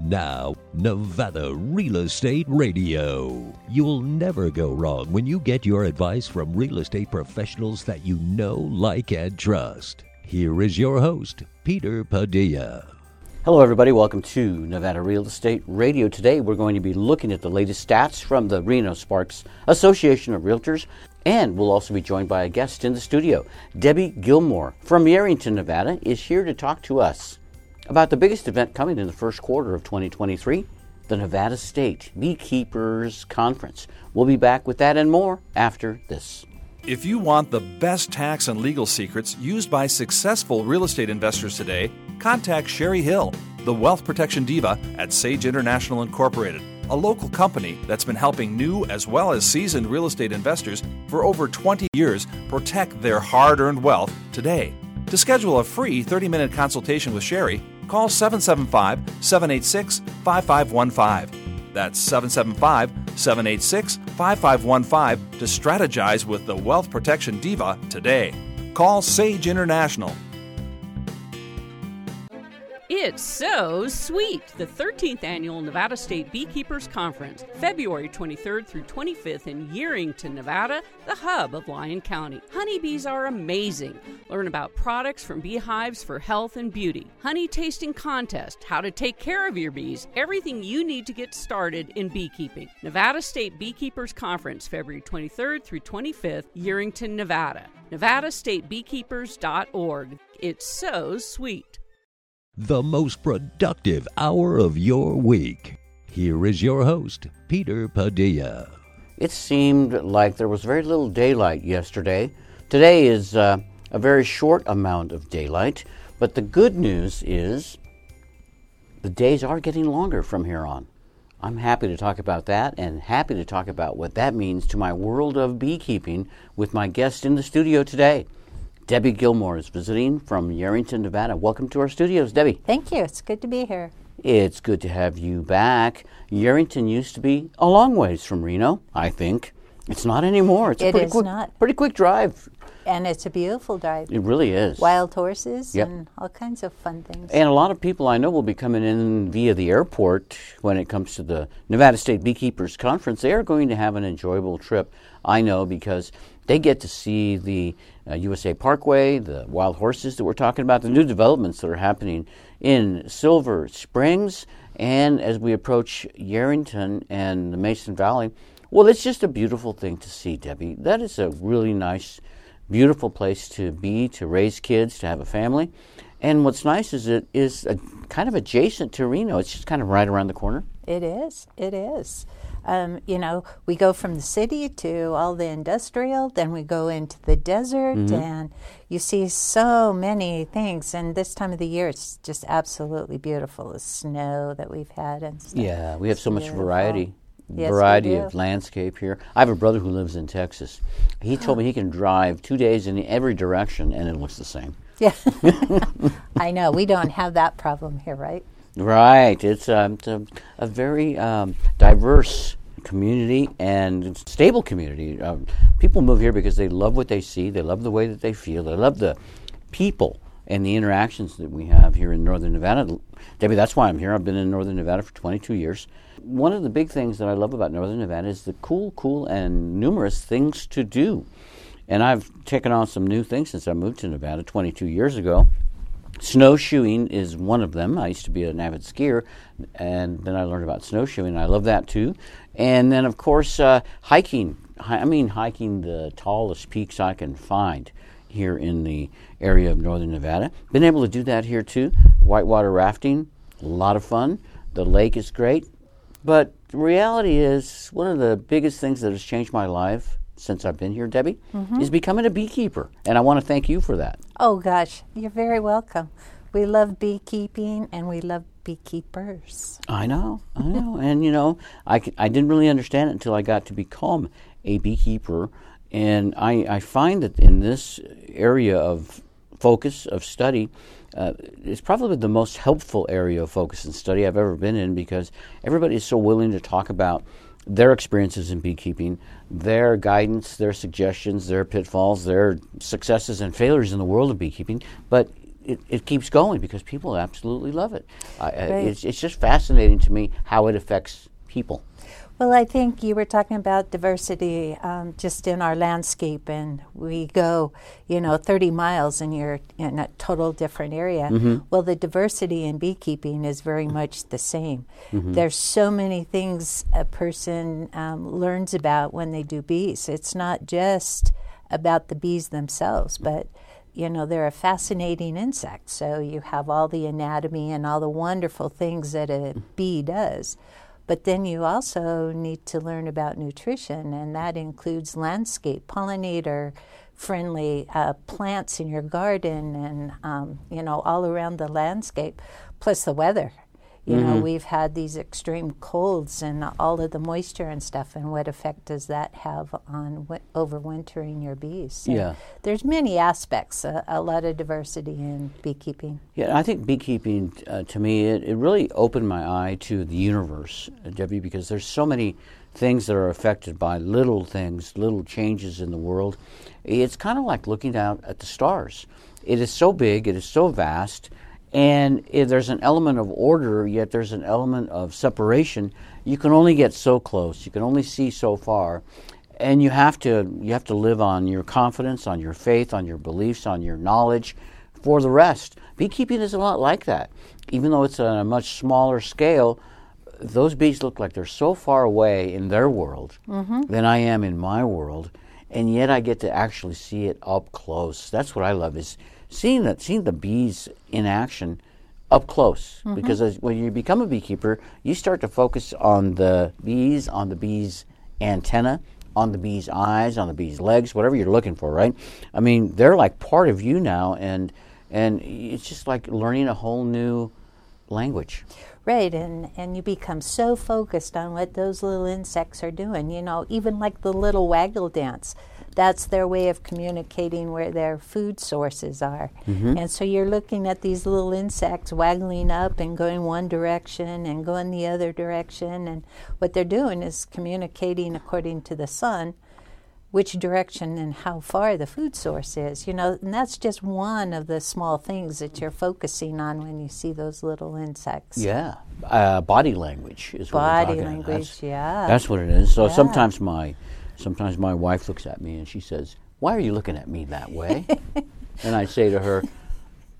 Now, Nevada Real Estate Radio. You'll never go wrong when you get your advice from real estate professionals that you know, like, and trust. Here is your host, Peter Padilla. Hello, everybody. Welcome to Nevada Real Estate Radio. Today, we're going to be looking at the latest stats from the Reno Sparks Association of Realtors, and we'll also be joined by a guest in the studio. Debbie Gilmore from Yerington, Nevada, is here to talk to us about the biggest event coming in the first quarter of 2023 the Nevada State Beekeepers Conference. We'll be back with that and more after this. If you want the best tax and legal secrets used by successful real estate investors today, contact Sherry Hill, the wealth protection diva at Sage International Incorporated, a local company that's been helping new as well as seasoned real estate investors for over 20 years protect their hard earned wealth today. To schedule a free 30 minute consultation with Sherry, call 775 786 5515. That's 775 786 5515 to strategize with the Wealth Protection Diva today. Call Sage International It's so sweet! The 13th annual Nevada State Beekeepers Conference, February 23rd through 25th in Yerington, Nevada, the hub of Lyon County. Honeybees are amazing. Learn about products from beehives for health and beauty, honey tasting contest, how to take care of your bees, everything you need to get started in beekeeping. Nevada State Beekeepers Conference, February 23rd through 25th, Yerington, Nevada. NevadaStateBeekeepers.org. It's so sweet the most productive hour of your week. Here is your host, Peter Padilla. It seemed like there was very little daylight yesterday. Today is uh, a very short amount of daylight, but the good news is the days are getting longer from here on. I'm happy to talk about that and happy to talk about what that means to my world of beekeeping with my guest in the studio today. Debbie Gilmore is visiting from Yerington, Nevada. Welcome to our studios, Debbie. Thank you. It's good to be here. It's good to have you back. Yerington used to be a long ways from Reno, I think. It's not anymore. It's it a pretty is quick, not. pretty quick drive. And it's a beautiful drive. It really is. Wild horses Yep. and all kinds of fun things. And a lot of people I know will be coming in via the airport when it comes to the Nevada State Beekeepers Conference. They are going to have an enjoyable trip, I know, because they get to see the uh, USA Parkway, the wild horses that we're talking about, the new developments that are happening in Silver Springs, and as we approach Yerington and the Mason Valley. Well, it's just a beautiful thing to see, Debbie. That is a really nice, beautiful place to be, to raise kids, to have a family. And what's nice is it is a, kind of adjacent to Reno. It's just kind of right around the corner. It is. It is. Um, you know, we go from the city to all the industrial, then we go into the desert, Mm-hmm. and you see so many things. And this time of the year, it's just absolutely beautiful. The snow that we've had and stuff. Yeah, we have It's so much beautiful. variety. Yes, variety of landscape here. I have a brother who lives in Texas. He told me he can drive two days in every direction and it looks the same. Yeah. I know. We don't have that problem here, right? Right. It's, um, it's a, a very um, diverse community and stable community. Um, people move here because they love what they see, they love the way that they feel, they love the people and the interactions that we have here in Northern Nevada. Debbie, that's why I'm here. I've been in Northern Nevada for 22 years. One of the big things that I love about Northern Nevada is the cool, cool, and numerous things to do. And I've taken on some new things since I moved to Nevada 22 years ago. Snowshoeing is one of them. I used to be an avid skier, and then I learned about snowshoeing. I love that too. And then, of course, uh, hiking. Hi- I mean, hiking the tallest peaks I can find here in the area of northern Nevada. Been able to do that here too. Whitewater rafting, a lot of fun. The lake is great. But the reality is, one of the biggest things that has changed my life since I've been here, Debbie, is becoming a beekeeper. And I want to thank you for that. Oh, gosh. You're very welcome. We love beekeeping and we love beekeepers. I know, I know, and you know, I, I didn't really understand it until I got to become a beekeeper, and I, I find that in this area of focus of study, uh, it's probably the most helpful area of focus and study I've ever been in because everybody is so willing to talk about their experiences in beekeeping, their guidance, their suggestions, their pitfalls, their successes and failures in the world of beekeeping, but it, it keeps going because people absolutely love it. I I- Right. it's, it's just fascinating to me how it affects people. Well, I think you were talking about diversity um, just in our landscape, and we go, you know, 30 miles and you're in a total different area. Well, the diversity in beekeeping is very much the same. There's so many things a person um, learns about when they do bees. It's not just about the bees themselves, but you know they're a fascinating insect so you have all the anatomy and all the wonderful things that a bee does but then you also need to learn about nutrition and that includes landscape pollinator friendly uh, plants in your garden and um, you know all around the landscape plus the weather you know we've had these extreme colds and all of the moisture and stuff and what effect does that have on wi- overwintering your bees So Yeah. there's many aspects a, a lot of diversity in beekeeping Yeah, I think beekeeping, uh, to me, it, it really opened my eye to the universe, Debbie, because there's so many things that are affected by little things, little changes in the world. It's kind of like looking out at the stars. It is so big, it is so vast, and if there's an element of order, yet there's an element of separation. You can only get so close. You can only see so far and you have to you have to live on your confidence, on your faith, on your beliefs, on your knowledge. For the rest, beekeeping is a lot like that. Even though it's on a much smaller scale, those bees look like they're so far away in their world mm-hmm. than I am in my world, and yet I get to actually see it up close. That's what I love is seeing that seeing the bees in action up close mm-hmm. because as, when you become a beekeeper you start to focus on the bees on the bees antenna on the bee's eyes on the bee's legs whatever you're looking for right? I mean they're like part of you now and and it's just like learning a whole new language. Right, and, and you become so focused on what those little insects are doing. You know, even like the little waggle dance, that's their way of communicating where their food sources are. And so you're looking at these little insects waggling up and going one direction and going the other direction. And what they're doing is communicating according to the sun which direction and how far the food source is, you know, and that's just one of the small things that you're focusing on when you see those little insects. yeah uh, body language is what we're Body about. language, That's- yeah. that's what it is so Yeah. sometimes my sometimes my wife looks at me and she says why are you looking at me that way and i say to her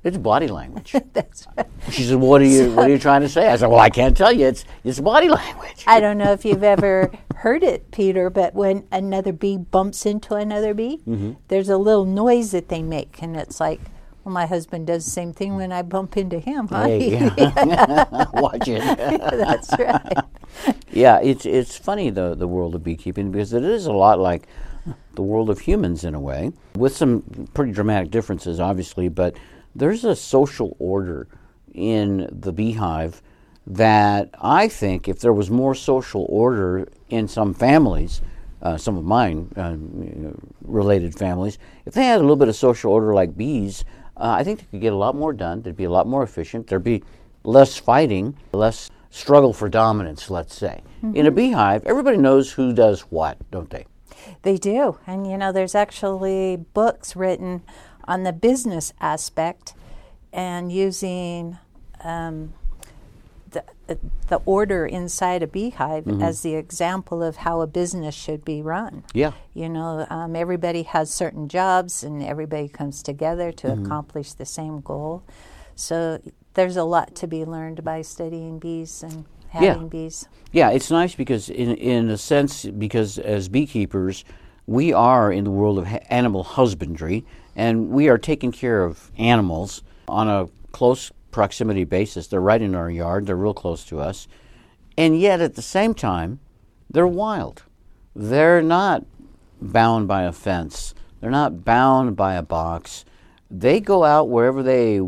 it's body language That's right. She said, "What are you? What are you trying to say?" I said, "Well, I can't tell you. It's it's body language." I don't know if you've ever heard it, Peter, but when another bee bumps into another bee, Mm-hmm. there's a little noise that they make, and it's like, well, my husband does the same thing when I bump into him. Huh? Yeah. Watch it. That's right. yeah, it's it's funny the the world of beekeeping because it is a lot like the world of humans in a way, with some pretty dramatic differences, obviously. But there's a social order in the beehive that I think if there was more social order in some families, uh, some of mine uh, related families, if they had a little bit of social order like bees, uh, I think they could get a lot more done. They'd be a lot more efficient. There'd be less fighting, less struggle for dominance, let's say. In a beehive, everybody knows who does what, don't they? They do. And you know, there's actually books written on the business aspect and using um, the, the order inside a beehive as the example of how a business should be run. Yeah. You know, um, everybody has certain jobs and everybody comes together to accomplish the same goal. So there's a lot to be learned by studying bees and Yeah. having bees. Yeah, it's nice because, in in a sense, because as beekeepers, we are in the world of ha- animal husbandry, and we are taking care of animals on a close proximity basis. They're right in our yard. They're real close to us, and yet at the same time, they're wild. They're not bound by a fence. They're not bound by a box. They go out wherever they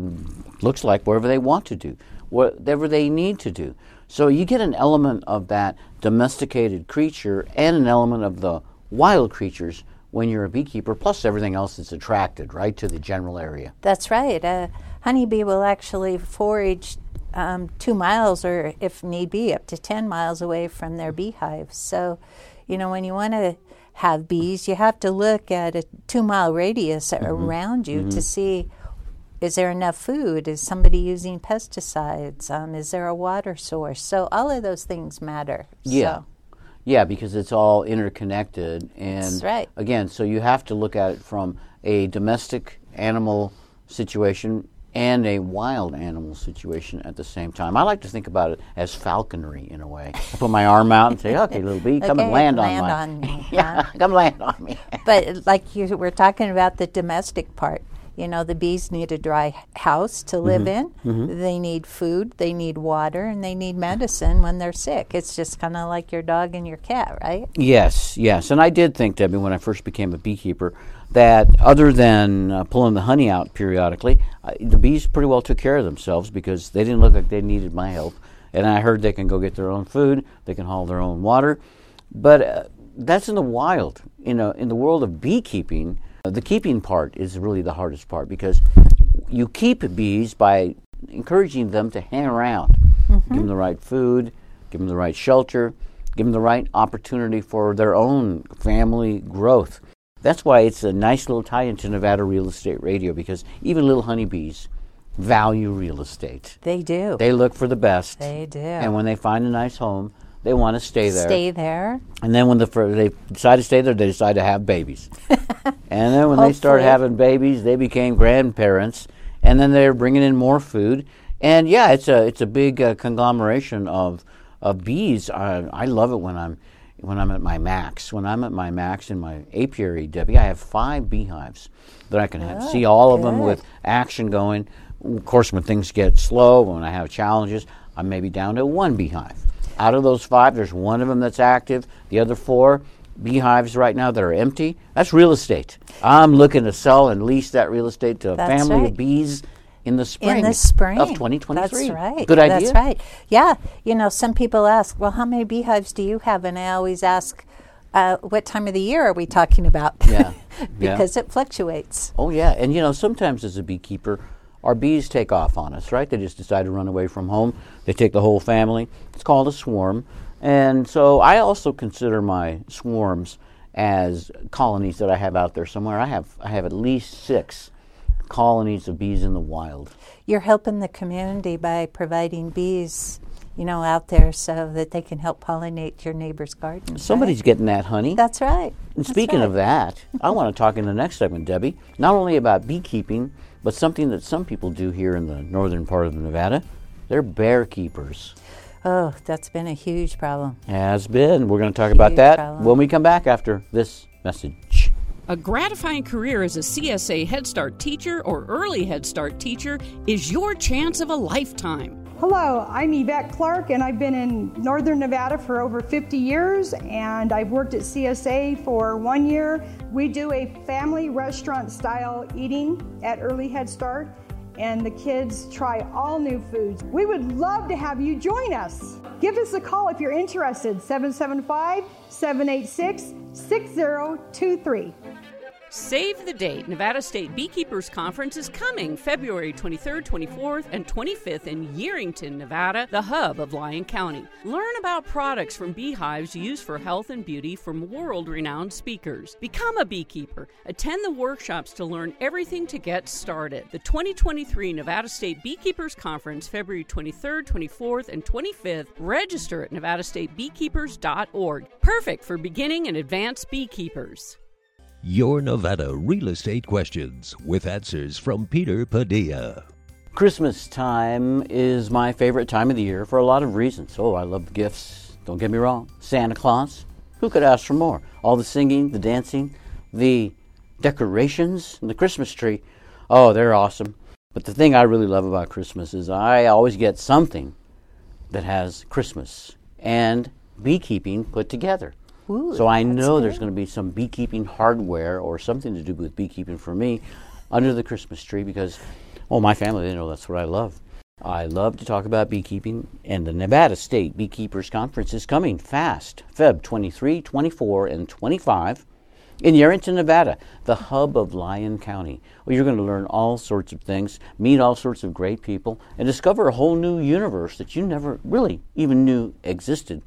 looks like wherever they want to do, whatever they need to do. So you get an element of that domesticated creature and an element of the wild creatures when you're a beekeeper, plus everything else that's attracted right to the general area. That's right. A honeybee will actually forage um, two miles, or if need be, up to 10 miles away from their beehives. So, you know, when you want to have bees, you have to look at a two mile radius around you to see is there enough food? Is somebody using pesticides? Um, is there a water source? So all of those things matter. Yeah. So, Yeah, because it's all interconnected. And That's right. again, so you have to look at it from a domestic animal situation and a wild animal situation at the same time. I like to think about it as falconry in a way. I put my arm out and say, "Okay, little bee, come and Okay, land, land on on me, yeah, come land on me." but like you were talking about the domestic part. You know, the bees need a dry house to live Mm-hmm. in. They need food, they need water, and they need medicine when they're sick. It's just kind of like your dog and your cat, right? Yes, yes. And I did think, Debbie, when I first became a beekeeper, that other than uh, pulling the honey out periodically, uh, the bees pretty well took care of themselves because they didn't look like they needed my help. And I heard they can go get their own food, they can haul their own water. But uh, that's in the wild. You know, in the world of beekeeping, the keeping part is really the hardest part because you keep bees by encouraging them to hang around, give them mm-hmm. the right food, give them the right shelter, give them the right opportunity for their own family growth. That's why it's a nice little tie into Nevada Real Estate Radio because even little honeybees value real estate. They do. They look for the best. They do. And when they find a nice home, they want to stay there. Stay there. And then when the they decide to stay there, they decide to have babies. and then when they start having babies, they became grandparents, and then they're bringing in more food. And yeah, it's a it's a big uh, conglomeration of of bees. I, I love it when I'm when I'm at my max. When I'm at my max in my apiary, Debbie, I have five beehives that I can have, see all of them with action going. Of course, when things get slow, when I have challenges, I'm maybe down to one beehive. Out of those five, there's one of them that's active. The other four beehives right now that are empty, that's real estate. I'm looking to sell and lease that real estate to a That's family right. of bees in the spring. In the spring of 2023. That's right. Good idea. That's right. Yeah. You know, some people ask, "Well, how many beehives do you have?" And I always ask, uh, "What time of the year are we talking about?" Yeah. Yeah. because it fluctuates. Oh yeah, and you know sometimes as a beekeeper, our bees take off on us, right? They just decide to run away from home. They take the whole family. It's called a swarm, and so I also consider my swarms as colonies that I have out there somewhere. I have I have at least six colonies of bees in the wild. You're helping the community by providing bees, you know, out there so that they can help pollinate your neighbor's garden. Somebody's right? getting that honey. That's right. And That's speaking right. of that, I want to talk in the next segment, Debbie, not only about beekeeping, but something that some people do here in the northern part of Nevada. They're bear keepers. Oh, that's been a huge problem. Has been. We're going to talk about that problem. when we come back after this message. A gratifying career as a CSA Head Start teacher or early Head Start teacher is your chance of a lifetime. Hello, I'm Yvette Clark, and I've been in Northern Nevada for over 50 years, and I've worked at CSA for one year. We do a family restaurant style eating at Early Head Start, and the kids try all new foods. We would love to have you join us. Give us a call if you're interested 775 786 6023. Save the date. Nevada State Beekeepers Conference is coming February 23rd, 24th, and 25th in Yerington, Nevada, the hub of Lyon County. Learn about products from beehives used for health and beauty from world renowned speakers. Become a beekeeper. Attend the workshops to learn everything to get started. The 2023 Nevada State Beekeepers Conference, February 23rd, 24th, and 25th. Register at nevadastatebeekeepers.org. Perfect for beginning and advanced beekeepers. Your Nevada real estate questions with answers from Peter Padilla. Christmas time is my favorite time of the year for a lot of reasons. Oh, I love the gifts. Don't get me wrong. Santa Claus. Who could ask for more? All the singing, the dancing, the decorations, and the Christmas tree. Oh, they're awesome. But the thing I really love about Christmas is I always get something that has Christmas and beekeeping put together. So I that's know there's going to be some beekeeping hardware or something to do with beekeeping for me under the Christmas tree because, oh, my family, they know that's what I love. I love to talk about beekeeping, and the Nevada State Beekeepers Conference is coming fast Feb 23, 24, and 25 in Yerington, Nevada, the hub of Lyon County. Well, you're going to learn all sorts of things, meet all sorts of great people, and discover a whole new universe that you never really even knew existed.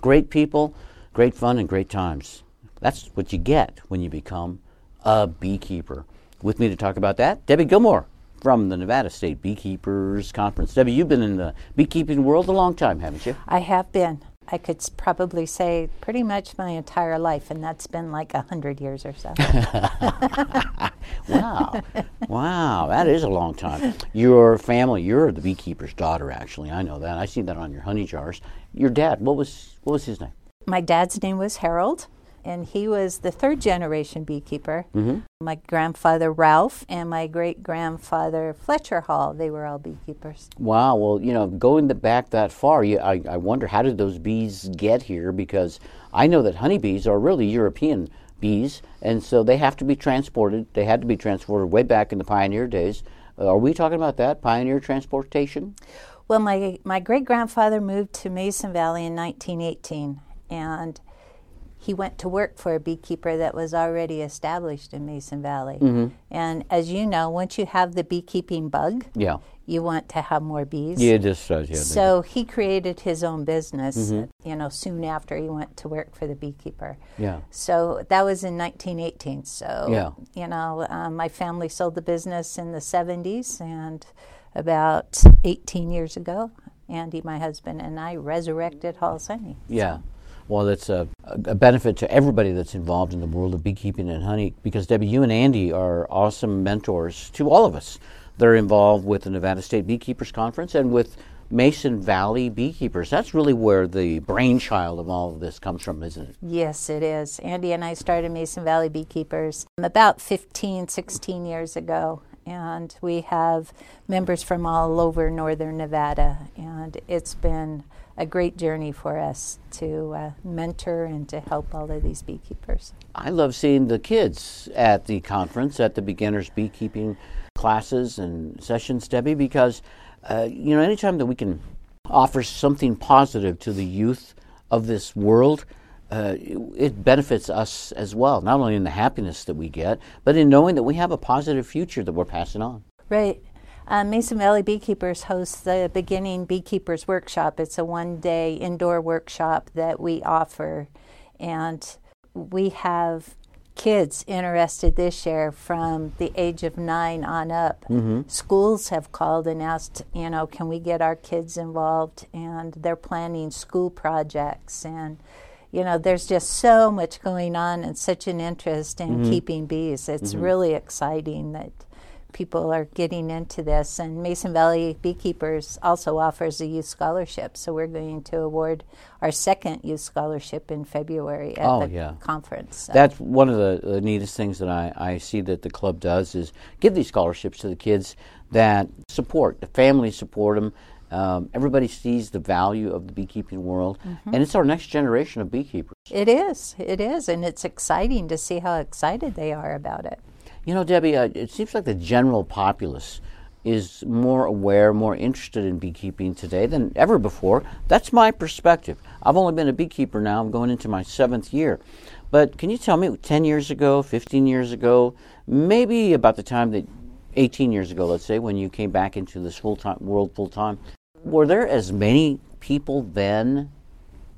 Great people, great fun, and great times. That's what you get when you become a beekeeper. With me to talk about that, Debbie Gilmore, from the Nevada State Beekeepers Conference. Debbie, you've been in the beekeeping world a long time, haven't you? I have been. I could probably say pretty much my entire life, and that's been like a hundred years or so. Wow. wow, that is a long time. Your family, you're the beekeeper's daughter actually. I know that. I see that on your honey jars. Your dad, what was what was his name? My dad's name was Harold, and he was the third generation beekeeper. Mm-hmm. My grandfather Ralph and my great grandfather Fletcher Hall, they were all beekeepers. Wow. Well, you know, going th- back that far, you, I, I wonder how did those bees get here? Because I know that honeybees are really European bees, and so they have to be transported. They had to be transported way back in the pioneer days. Uh, are we talking about that pioneer transportation? Well, my, my great grandfather moved to Mason Valley in 1918, and he went to work for a beekeeper that was already established in Mason Valley. And as you know, once you have the beekeeping bug, Yeah. you want to have more bees. Yeah, just uh, yeah. So he created his own business, Mm-hmm. you know, soon after he went to work for the beekeeper. Yeah. So that was in 1918. So, Yeah. you know, um, my family sold the business in the 70s, and about 18 years ago, Andy, my husband, and I resurrected Hall's Honey. Yeah. Well, that's a, a benefit to everybody that's involved in the world of beekeeping and honey because, Debbie, you and Andy are awesome mentors to all of us. They're involved with the Nevada State Beekeepers Conference and with Mason Valley Beekeepers. That's really where the brainchild of all of this comes from, isn't it? Yes, it is. Andy and I started Mason Valley Beekeepers about 15, 16 years ago. And we have members from all over northern Nevada. And it's been a great journey for us to uh, mentor and to help all of these beekeepers. I love seeing the kids at the conference, at the beginners beekeeping classes and sessions, Debbie, because, uh, you know, anytime that we can offer something positive to the youth of this world, uh, it benefits us as well, not only in the happiness that we get, but in knowing that we have a positive future that we're passing on. Right. Uh, Mason Valley Beekeepers hosts the Beginning Beekeepers Workshop. It's a one day indoor workshop that we offer. And we have kids interested this year from the age of nine on up. Mm-hmm. Schools have called and asked, you know, can we get our kids involved? And they're planning school projects. And, you know, there's just so much going on and such an interest in mm-hmm. keeping bees. It's mm-hmm. really exciting that people are getting into this. And Mason Valley Beekeepers also offers a youth scholarship. So we're going to award our second youth scholarship in February at Oh, the yeah. conference. So- That's one of the, the neatest things that I, I see that the club does is give these scholarships to the kids that support, the families support them. Um, everybody sees the value of the beekeeping world, and it's our next generation of beekeepers. it is. It is. And it's exciting to see how excited they are about it. You know, Debbie, uh, it seems like the general populace is more aware, more interested in beekeeping today than ever before. That's my perspective. I've only been a beekeeper now, I'm going into my seventh year. But can you tell me, 10 years ago, 15 years ago, maybe about the time that 18 years ago, let's say, when you came back into this full time world full time, were there as many people then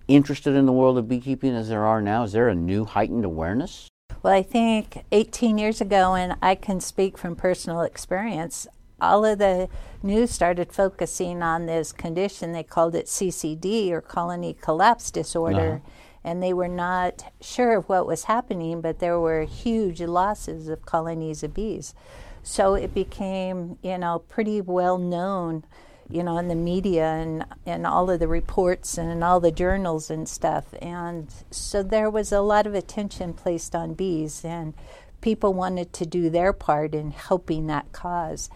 interested in the world of beekeeping as there are now? Is there a new heightened awareness? Well, I think 18 years ago, and I can speak from personal experience, all of the news started focusing on this condition. They called it CCD or colony collapse disorder. Uh-huh. And they were not sure of what was happening, but there were huge losses of colonies of bees. So it became, you know, pretty well known, you know, in the media and, and all of the reports and in all the journals and stuff. And so there was a lot of attention placed on bees, and people wanted to do their part in helping that cause.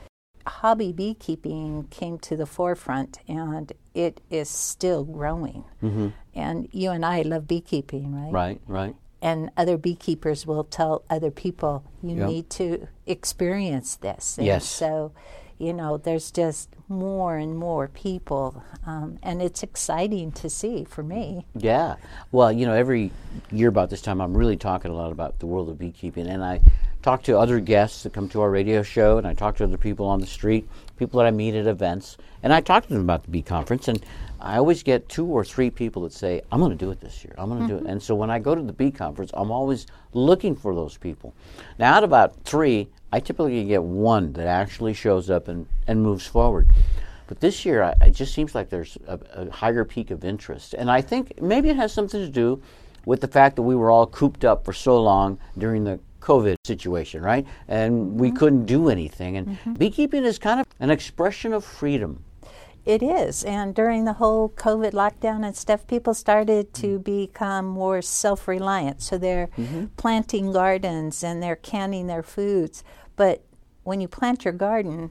Hobby beekeeping came to the forefront, and it is still growing. Mm-hmm. And you and I love beekeeping, right? Right, right. and other beekeepers will tell other people you Yep. need to experience this. And Yes. So, you know, there's just more and more people, um, and it's exciting to see for me. Yeah. Well, you know, every year about this time, I'm really talking a lot about the world of beekeeping. And I talk to other guests that come to our radio show, and I talk to other people on the street, people that I meet at events, and I talk to them about the bee conference. And I always get two or three people that say, I'm going to do it this year. I'm going to do it. And so when I go to the bee conference, I'm always looking for those people. Now, out of about three, I typically get one that actually shows up and, and moves forward. But this year, I, it just seems like there's a, a higher peak of interest. And I think maybe it has something to do with the fact that we were all cooped up for so long during the COVID situation, right? And we mm-hmm. couldn't do anything. And mm-hmm. beekeeping is kind of an expression of freedom. It is. And during the whole COVID lockdown and stuff, people started to mm. become more self reliant. So they're mm-hmm. planting gardens and they're canning their foods. But when you plant your garden,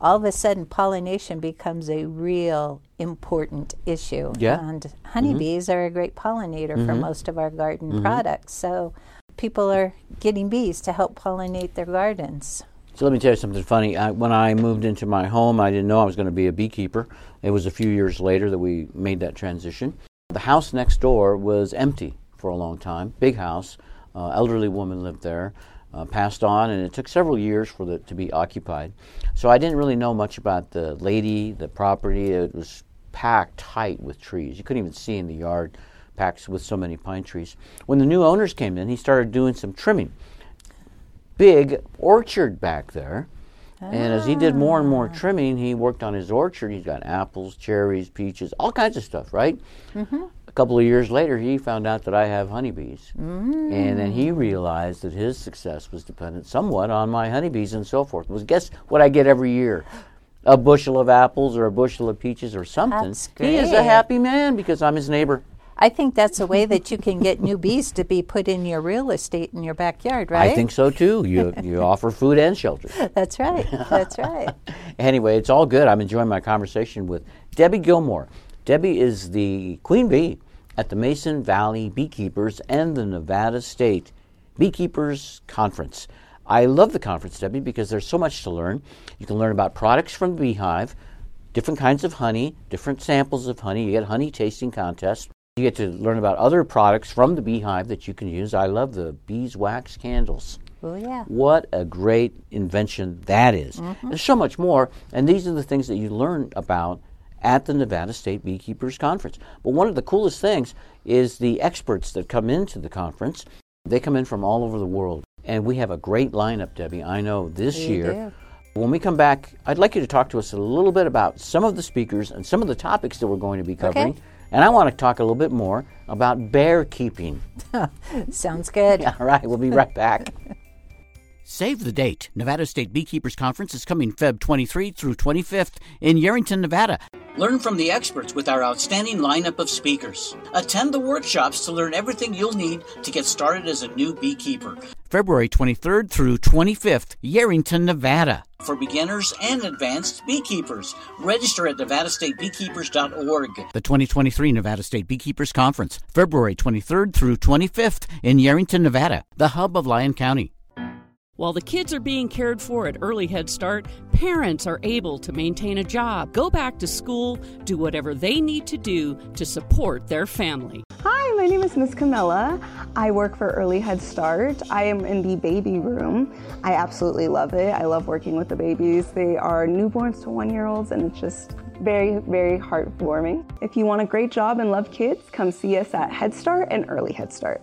all of a sudden pollination becomes a real important issue. Yeah. And mm-hmm. honeybees are a great pollinator for mm-hmm. most of our garden mm-hmm. products. So people are getting bees to help pollinate their gardens. So let me tell you something funny. I, when I moved into my home, I didn't know I was going to be a beekeeper. It was a few years later that we made that transition. The house next door was empty for a long time. Big house. Uh, elderly woman lived there. Uh, passed on, and it took several years for it to be occupied. So I didn't really know much about the lady, the property. It was packed tight with trees. You couldn't even see in the yard, packed with so many pine trees. When the new owners came in, he started doing some trimming big orchard back there. And as he did more and more trimming, he worked on his orchard. He's got apples, cherries, peaches, all kinds of stuff, right? A couple of years later, he found out that I have honeybees. And then he mm. realized that his success was dependent somewhat on my honeybees and so forth. Was guess what I get every year? A bushel of apples or a bushel of peaches or something. That's He is a happy man because I'm his neighbor. I think that's a way that you can get new bees to be put in your real estate in your backyard, right? I think so too. You you offer food and shelter. That's right. That's right. Anyway, it's all good. I'm enjoying my conversation with Debbie Gilmore. Debbie is the queen bee at the Mason Valley Beekeepers and the Nevada State Beekeepers Conference. I love the conference, Debbie, because there's so much to learn. You can learn about products from the beehive, different kinds of honey, different samples of honey. You get honey tasting contests. You get to learn about other products from the beehive that you can use. I love the beeswax candles. Oh, yeah. What a great invention that is. Mm-hmm. There's so much more, and these are the things that you learn about at the Nevada State Beekeepers Conference. But one of the coolest things is the experts that come into the conference. They come in from all over the world, and we have a great lineup, Debbie. I know this We year. do. When we come back, I'd like you to talk to us a little bit about some of the speakers and some of the topics that we're going to be covering. Okay. And I want to talk a little bit more about bear keeping. Sounds good. All right, we'll be right back. Save the date. Nevada State Beekeepers Conference is coming Feb 23 through 25th in Yerington, Nevada. Learn from the experts with our outstanding lineup of speakers. Attend the workshops to learn everything you'll need to get started as a new beekeeper. February 23rd through 25th, Yerington, Nevada. For beginners and advanced beekeepers. Register at nevadastatebeekeepers.org. The 2023 Nevada State Beekeepers Conference, February 23rd through 25th in Yerington, Nevada, the hub of Lyon County. While the kids are being cared for at Early Head Start, parents are able to maintain a job, go back to school, do whatever they need to do to support their family. Hi, my name is Miss Camilla. I work for Early Head Start. I am in the baby room. I absolutely love it. I love working with the babies. They are newborns to one year olds, and it's just very, very heartwarming. If you want a great job and love kids, come see us at Head Start and Early Head Start.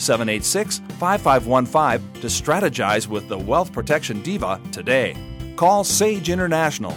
786 5515 to strategize with the Wealth Protection Diva today. Call Sage International.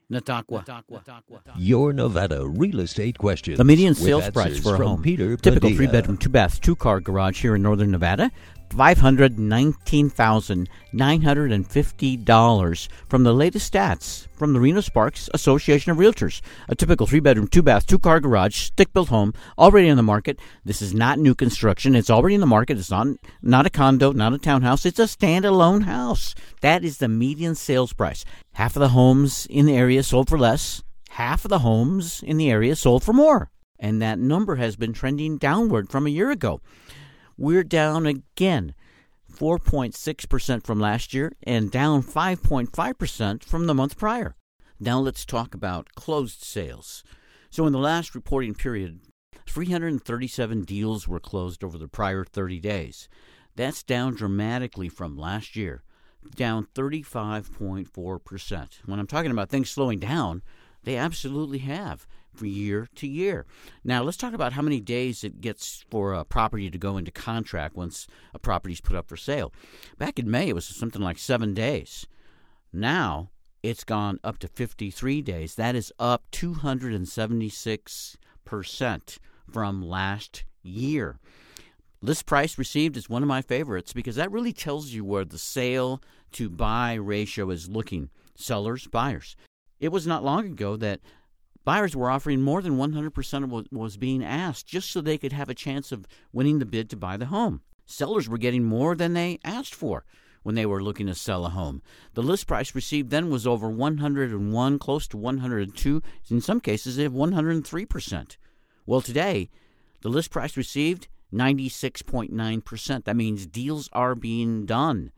Nataqua. Your Nevada real estate questions. The median with sales price for a home. Peter Typical three bedroom, two bath, two car garage here in northern Nevada. $519,950 from the latest stats from the Reno Sparks Association of Realtors. A typical three bedroom, two bath, two car garage, stick built home, already in the market. This is not new construction. It's already in the market. It's not, not a condo, not a townhouse. It's a standalone house. That is the median sales price. Half of the homes in the area sold for less, half of the homes in the area sold for more. And that number has been trending downward from a year ago. We're down again 4.6% from last year and down 5.5% from the month prior. Now let's talk about closed sales. So, in the last reporting period, 337 deals were closed over the prior 30 days. That's down dramatically from last year, down 35.4%. When I'm talking about things slowing down, they absolutely have year to year. Now, let's talk about how many days it gets for a property to go into contract once a property is put up for sale. Back in May, it was something like seven days. Now, it's gone up to 53 days. That is up 276% from last year. List price received is one of my favorites because that really tells you where the sale to buy ratio is looking. Sellers, buyers. It was not long ago that buyers were offering more than 100% of what was being asked just so they could have a chance of winning the bid to buy the home. Sellers were getting more than they asked for when they were looking to sell a home. The list price received then was over 101, close to 102, in some cases, they have 103%. Well, today, the list price received 96.9%. That means deals are being done.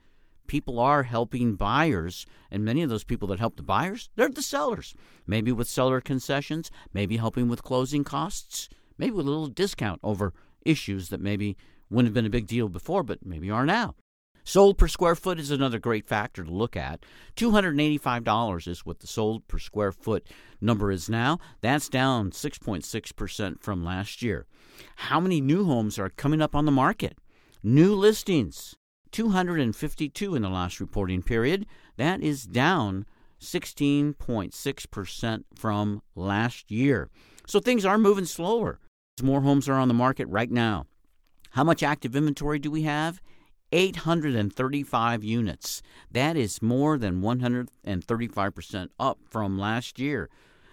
People are helping buyers, and many of those people that help the buyers, they're the sellers. Maybe with seller concessions, maybe helping with closing costs, maybe with a little discount over issues that maybe wouldn't have been a big deal before, but maybe are now. Sold per square foot is another great factor to look at. $285 is what the sold per square foot number is now. That's down 6.6% from last year. How many new homes are coming up on the market? New listings 252 in the last reporting period. That is down 16.6% from last year. So things are moving slower. More homes are on the market right now. How much active inventory do we have? 835 units. That is more than 135% up from last year.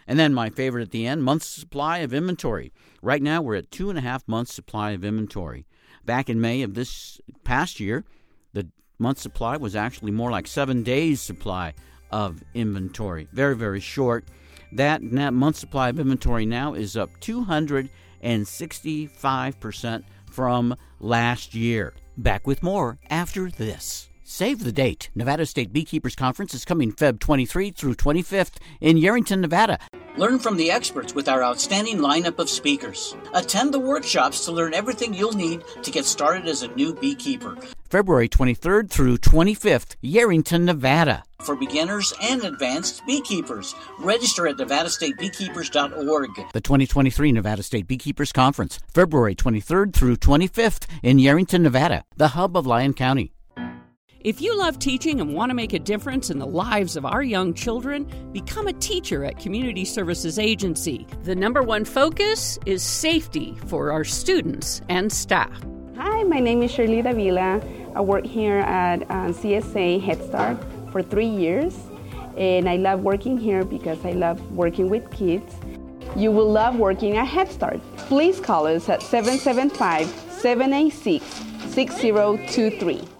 And then my favorite at the end, month's supply of inventory. Right now we're at two and a half months supply of inventory. Back in May of this past year, the month supply was actually more like seven days supply of inventory. Very, very short. That, that month supply of inventory now is up 265% from last year. Back with more after this. Save the date. Nevada State Beekeepers Conference is coming Feb 23 through 25th in Yerington, Nevada. Learn from the experts with our outstanding lineup of speakers. Attend the workshops to learn everything you'll need to get started as a new beekeeper. February 23rd through 25th, Yerington, Nevada. For beginners and advanced beekeepers, register at nevadastatebeekeepers.org. The 2023 Nevada State Beekeepers Conference, February 23rd through 25th in Yerington, Nevada, the hub of Lyon County. If you love teaching and want to make a difference in the lives of our young children, become a teacher at Community Services Agency. The number one focus is safety for our students and staff. Hi, my name is Shirley Davila. I work here at uh, CSA Head Start for three years, and I love working here because I love working with kids. You will love working at Head Start. Please call us at 775 786 6023.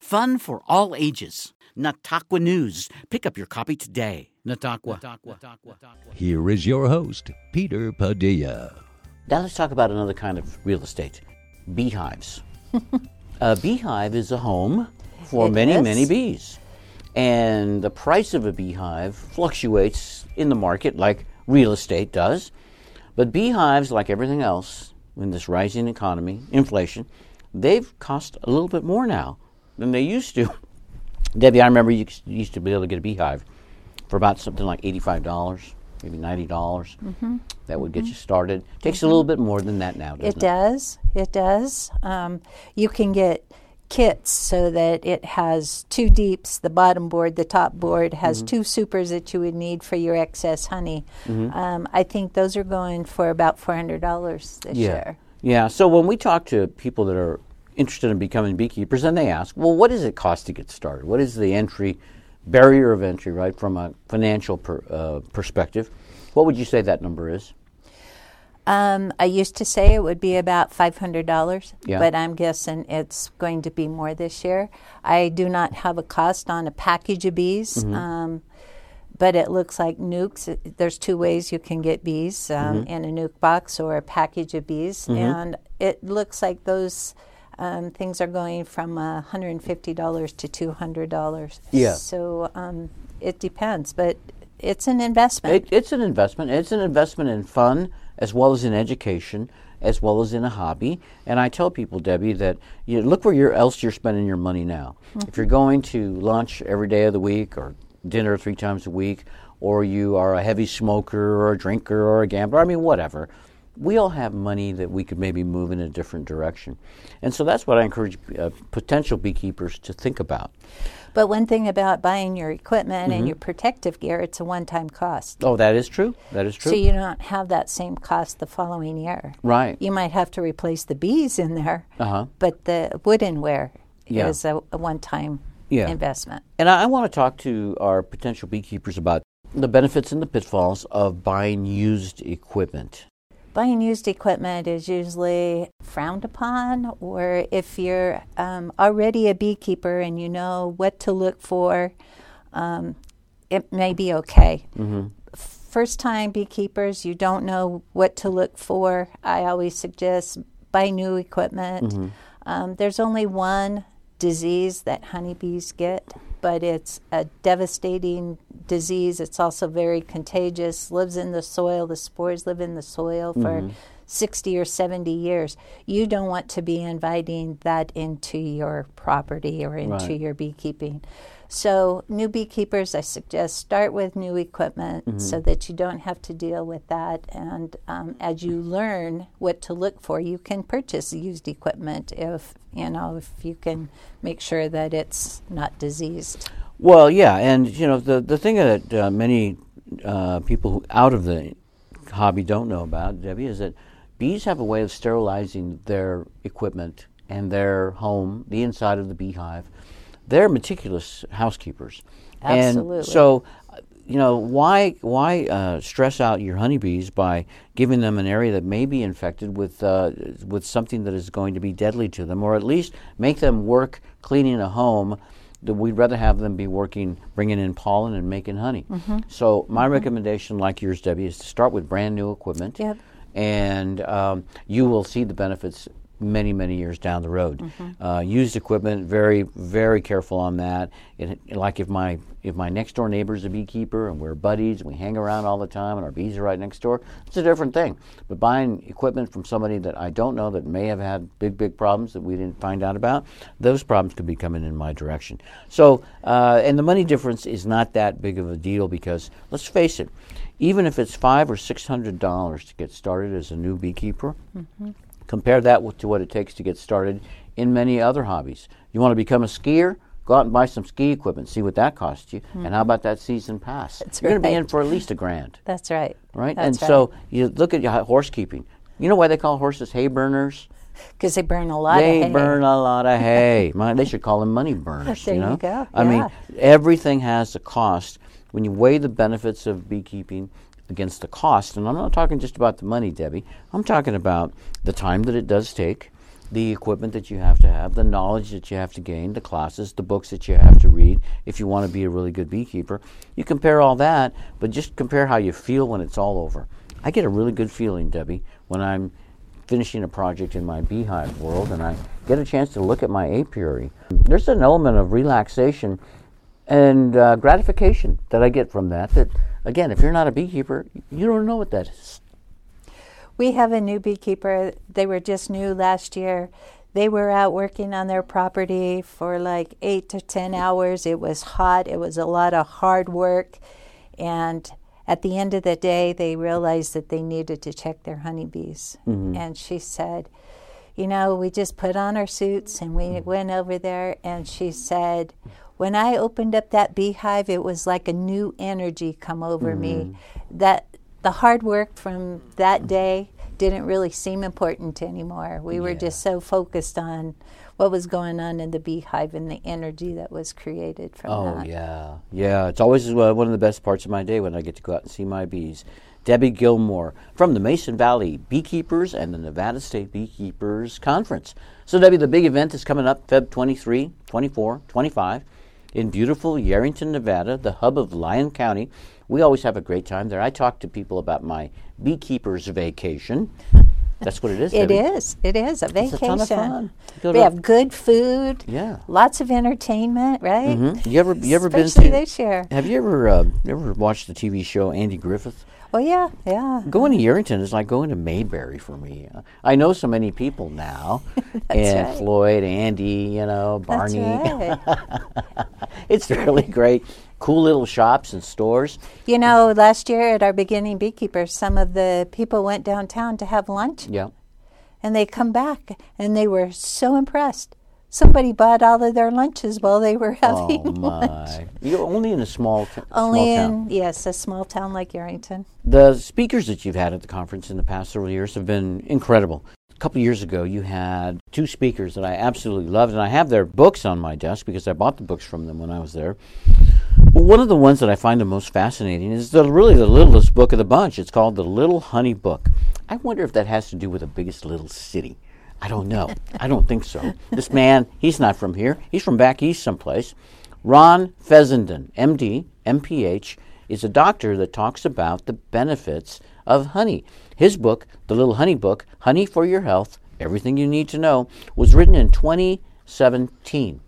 Fun for all ages. Nataqua News. Pick up your copy today. Nataqua. Here is your host, Peter Padilla. Now let's talk about another kind of real estate beehives. a beehive is a home for It many, is. many bees. And the price of a beehive fluctuates in the market like real estate does. But beehives, like everything else in this rising economy, inflation, they've cost a little bit more now than they used to. Debbie, I remember you used to be able to get a beehive for about something like eighty-five dollars, maybe ninety dollars. Mm-hmm. That would get you started. It Takes a little bit more than that now. Doesn't it, It does. It does. Um, you can get kits so that it has two deeps. The bottom board, the top board has Mm-hmm. two supers that you would need for your excess honey. Um, I think those are going for about four hundred dollars this Yeah. year. Yeah. So when we talk to people that are interested in becoming beekeepers, and they ask, well, what does it cost to get started? What is the entry barrier of entry, right, from a financial per, uh, perspective? What would you say that number is? Um, I used to say it would be about five hundred dollars, Yeah. but I'm guessing it's going to be more this year. I do not have a cost on a package of bees, Mm-hmm. um, but it looks like nucs. There's two ways you can get bees um, Mm-hmm. in a nuc box or a package of bees, and it looks like those. Um, things are going from uh, $150 to $200. Yeah. So um, it depends, but it's an investment. It, it's an investment. It's an investment in fun as well as in education, as well as in a hobby. And I tell people, Debbie, that you look where you're, else you're spending your money now. If you're going to lunch every day of the week or dinner three times a week, or you are a heavy smoker or a drinker or a gambler, I mean, whatever. We all have money that we could maybe move in a different direction. And so that's what I encourage uh, potential beekeepers to think about. But one thing about buying your equipment Mm-hmm. and your protective gear, it's a one time cost. Oh, that is true. That is true. So you don't have that same cost the following year. right. You might have to replace the bees in there, Uh-huh. but the woodenware Yeah. is a, a one time Yeah. investment. And I, I want to talk to our potential beekeepers about the benefits and the pitfalls of buying used equipment. Buying used equipment is usually frowned upon, or if you're um, already a beekeeper and you know what to look for, um, it may be okay. First time beekeepers, you don't know what to look for. I always suggest buy new equipment. Um, there's only one disease that honeybees get, but it's a devastating disease. It's also very contagious, lives in the soil. The spores live in the soil for mm-hmm. 60 or 70 years. You don't want to be inviting that into your property or into Right. your beekeeping. So, new beekeepers, I suggest start with new equipment so that you don't have to deal with that. And um, as you learn what to look for, you can purchase used equipment if you know if you can make sure that it's not diseased. Well, yeah, and you know the the thing that uh, many uh, people who out of the hobby don't know about, Debbie, is that bees have a way of sterilizing their equipment and their home, the inside of the beehive. They're meticulous housekeepers, Absolutely. and so you know why why uh, stress out your honeybees by giving them an area that may be infected with uh, with something that is going to be deadly to them, or at least make them work cleaning a home that we'd rather have them be working, bringing in pollen and making honey. Mm-hmm. So my recommendation, like yours, Debbie, is to start with brand new equipment, Yep. and um, you will see the benefits many, many years down the road. Mm-hmm. Uh, used equipment, very, very careful on that. It, like if my if my next door neighbor is a beekeeper and we're buddies and we hang around all the time and our bees are right next door, it's a different thing. But buying equipment from somebody that I don't know that may have had big, big problems that we didn't find out about, those problems could be coming in my direction. So, uh, and the money difference is not that big of a deal because let's face it, even if it's five or six hundred dollars to get started as a new beekeeper, compare that with, to what it takes to get started in many other hobbies. You want to become a skier? Go out and buy some ski equipment, see what that costs you. And how about that season pass? That's You're going to be in for at least a grand, That's right. right? That's and so you look at your horse keeping. You know why they call horses hay burners? because they burn a lot they of hay. They burn a lot of hay. My, they should call them money burners. There you, you go, I mean, everything has a cost. When you weigh the benefits of beekeeping against the cost, and I'm not talking just about the money, Debbie. I'm talking about the time that it does take, the equipment that you have to have, the knowledge that you have to gain, the classes, the books that you have to read if you want to be a really good beekeeper. You compare all that, but just compare how you feel when it's all over. I get a really good feeling, Debbie, when I'm finishing a project in my beehive world and I get a chance to look at my apiary. There's an element of relaxation and uh, gratification that I get from that. That, again, if you're not a beekeeper, you don't know what that is. We have a new beekeeper. They were just new last year. They were out working on their property for like eight to 10 hours. It was hot, it was a lot of hard work. And at the end of the day, they realized that they needed to check their honeybees. Mm-hmm. And she said, You know, we just put on our suits and we Mm-hmm. went over there. And she said, When I opened up that beehive, it was like a new energy come over me. Mm-hmm. That the hard work from that day didn't really seem important anymore. We were just so focused on what was going on in the beehive and the energy that was created from Oh that. yeah, yeah. It's always uh, one of the best parts of my day when I get to go out and see my bees. Debbie Gilmore from the Mason Valley Beekeepers and the Nevada State Beekeepers Conference. So, Debbie, the big event is coming up Feb 23, 24, 25 in beautiful Yerington, Nevada, the hub of Lyon County. We always have a great time there. I talk to people about my beekeeper's vacation. That's what it is. It is. It is a It's vacation. a fun. You We have good food. Yeah. Lots of entertainment, right? Mm-hmm. You ever you ever Especially been to this year. Have you ever uh, ever watched the TV show Andy Griffith? Oh yeah, yeah. Going to Yerington is like going to Mayberry for me. I know so many people now, and right. Floyd, Andy, you know, That's Barney. right. it's really great. Cool little shops and stores. you know, last year at our beginning beekeepers, some of the people went downtown to have lunch, Yeah. and they come back and they were so impressed. Somebody bought all of their lunches while they were oh, having Oh lunch. my! You're only in a small, t- Only small in town. yes, a small town like Yerington. The speakers that you've had at the conference in the past several years have been incredible. A couple years ago, you had two speakers that I absolutely loved, and I have their books on my desk because I bought the books from them when I was there. But one of the ones that I find the most fascinating is the, really the littlest book of the bunch. It's called The Little Honey Book. I wonder if that has to do with the biggest little city. I don't know. I don't think so. This man, he's not from here. He's from back east someplace. Ron Fessenden, MD, MPH, is a doctor that talks about the benefits of honey. His book, The Little Honey Book, Honey for Your Health, Everything You Need to Know, was written in 2017.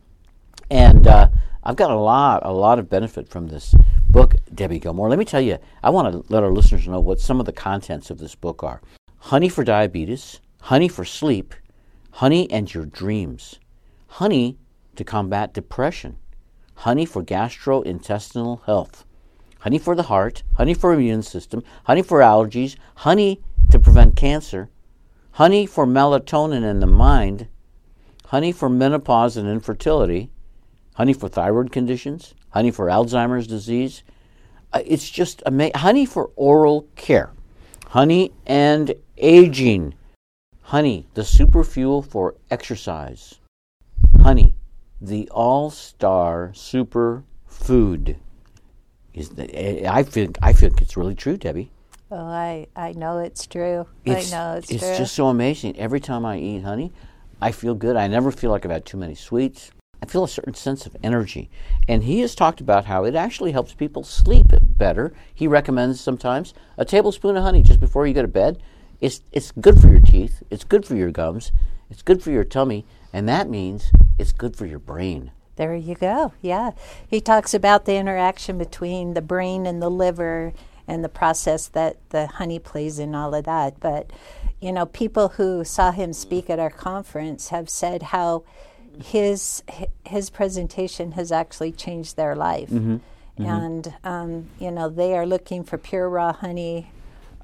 And uh, I've got a lot, a lot of benefit from this book, Debbie Gilmore. Let me tell you, I want to let our listeners know what some of the contents of this book are honey for diabetes, honey for sleep, honey and your dreams, honey to combat depression, honey for gastrointestinal health, honey for the heart, honey for immune system, honey for allergies, honey to prevent cancer, honey for melatonin in the mind, honey for menopause and infertility, honey for thyroid conditions, honey for Alzheimer's disease. Uh, it's just amazing. Honey for oral care, honey and aging, honey, the super fuel for exercise, honey, the all star super food. Is the, eh, I feel I feel it's really true, Debbie. Oh, I, I know it's true. It's, I know it's, it's true. It's just so amazing. Every time I eat honey, I feel good. I never feel like I've had too many sweets. I feel a certain sense of energy. And he has talked about how it actually helps people sleep better. He recommends sometimes a tablespoon of honey just before you go to bed. It's, it's good for your teeth, it's good for your gums, it's good for your tummy, and that means it's good for your brain. There you go. Yeah. He talks about the interaction between the brain and the liver and the process that the honey plays in all of that. But, you know, people who saw him speak at our conference have said how his his presentation has actually changed their life. Mm-hmm. Mm-hmm. And, um, you know, they are looking for pure raw honey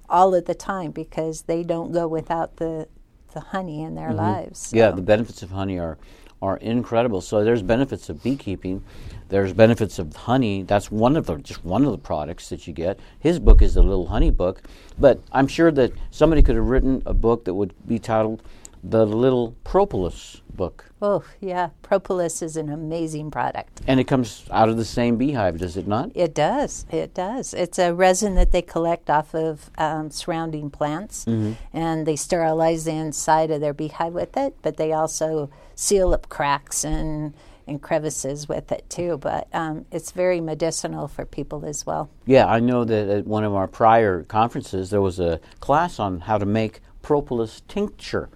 all of the time because they don't go without the, the honey in their mm-hmm. lives. Yeah, the benefits of honey are are incredible. So there's benefits of beekeeping. There's benefits of honey. That's one of the just one of the products that you get. His book is the Little Honey Book, but I'm sure that somebody could have written a book that would be titled The Little Propolis Book. Oh, yeah. Propolis is an amazing product. And it comes out of the same beehive, does it not? It does. It does. It's a resin that they collect off of um, surrounding plants, and they sterilize the inside of their beehive with it. But they also seal up cracks and and crevices with it too. But um, it's very medicinal for people as well. Yeah, I know that at one of our prior conferences there was a class on how to make propolis tincture.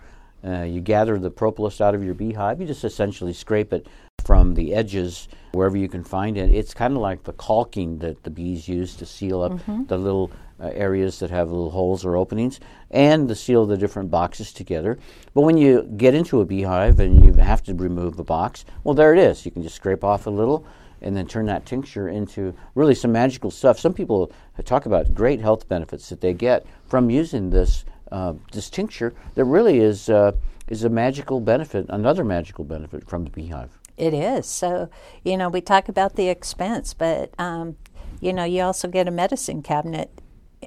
Uh, you gather the propolis out of your beehive. You just essentially scrape it from the edges wherever you can find it. It's kind of like the caulking that the bees use to seal up the little uh, areas that have little holes or openings and to seal the different boxes together. But when you get into a beehive and you have to remove a box, well, there it is. You can just scrape off a little and then turn that tincture into really some magical stuff. Some people talk about great health benefits that they get from using this uh, this tincture that really is uh, is a magical benefit, another magical benefit from the beehive. It is. So, you know, we talk about the expense, but, um, you know, you also get a medicine cabinet,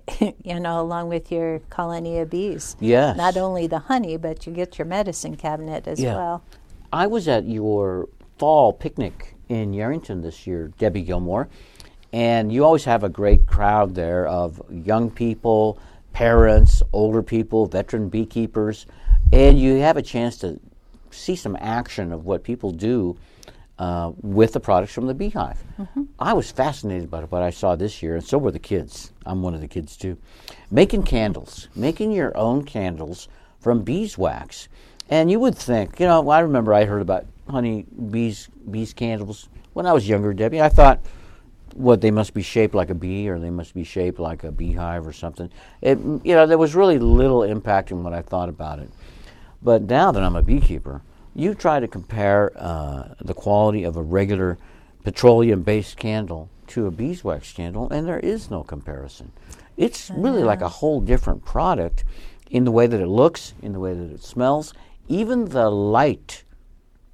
you know, along with your colony of bees. Yes. Not only the honey, but you get your medicine cabinet as Yeah. well. I was at your fall picnic in Yerington this year, Debbie Gilmore, and you always have a great crowd there of young people, parents, older people, veteran beekeepers, and you have a chance to see some action of what people do uh, with the products from the beehive. I was fascinated by what I saw this year, and so were the kids. I'm one of the kids too. Making candles, making your own candles from beeswax. And you would think, you know, I remember I heard about honey bees bees candles when I was younger, Debbie. I thought, what they must be shaped like a bee, or they must be shaped like a beehive, or something. It, you know, there was really little impact in what I thought about it. But now that I'm a beekeeper, you try to compare uh, the quality of a regular petroleum-based candle to a beeswax candle, and there is no comparison. It's really like a whole different product in the way that it looks, in the way that it smells. Even the light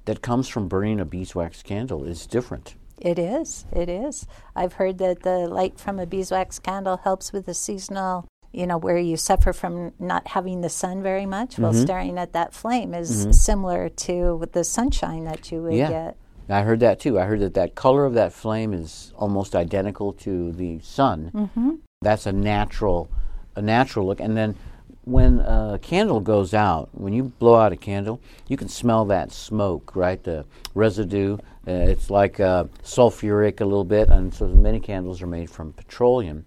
that comes from burning a beeswax candle is different. It is. It is. I've heard that the light from a beeswax candle helps with the seasonal, you know, where you suffer from not having the sun very much while Mm-hmm. staring at that flame is similar to the sunshine that you would Yeah. get. I heard that too. I heard that that color of that flame is almost identical to the sun. Mm-hmm. That's a natural, a natural look. And then when a candle goes out, when you blow out a candle, you can smell that smoke, right? The residue. Uh, it's like uh, sulfuric a little bit, and so many candles are made from petroleum.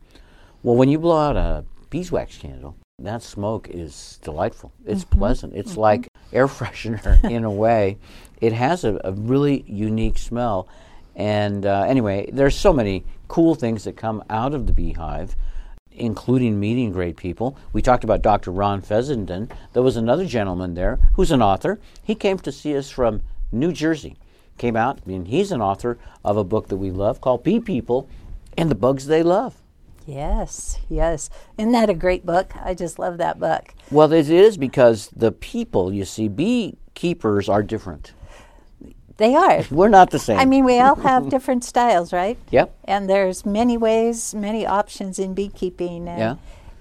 Well, when you blow out a beeswax candle, that smoke is delightful. It's pleasant. It's like air freshener in a way. It has a, a really unique smell. And uh, anyway, there's so many cool things that come out of the beehive, including meeting great people. We talked about Dr. Ron Fessenden. There was another gentleman there who's an author. He came to see us from New Jersey. Came out, I and he's an author of a book that we love called Bee People and the Bugs They Love. Yes, yes. Isn't that a great book? I just love that book. Well, it is because the people, you see, beekeepers are different. They are. We're not the same. I mean, we all have different styles, right? Yep. And there's many ways, many options in beekeeping. And, Yeah.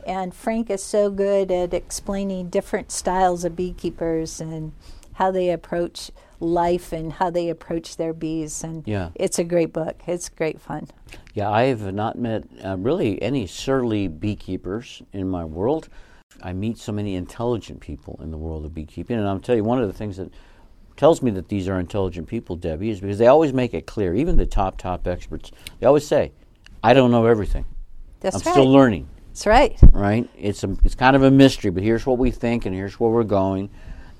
And Frank is so good at explaining different styles of beekeepers and how they approach life and how they approach their bees. And Yeah. it's a great book. It's great fun. Yeah, I have not met uh, really any surly beekeepers in my world. I meet so many intelligent people in the world of beekeeping, and I'll tell you one of the things that tells me that these are intelligent people, Debbie, is because they always make it clear. Even the top top experts, they always say, "I don't know everything. That's I'm right. still learning." That's right. right? It's a, it's kind of a mystery, but here's what we think and here's where we're going.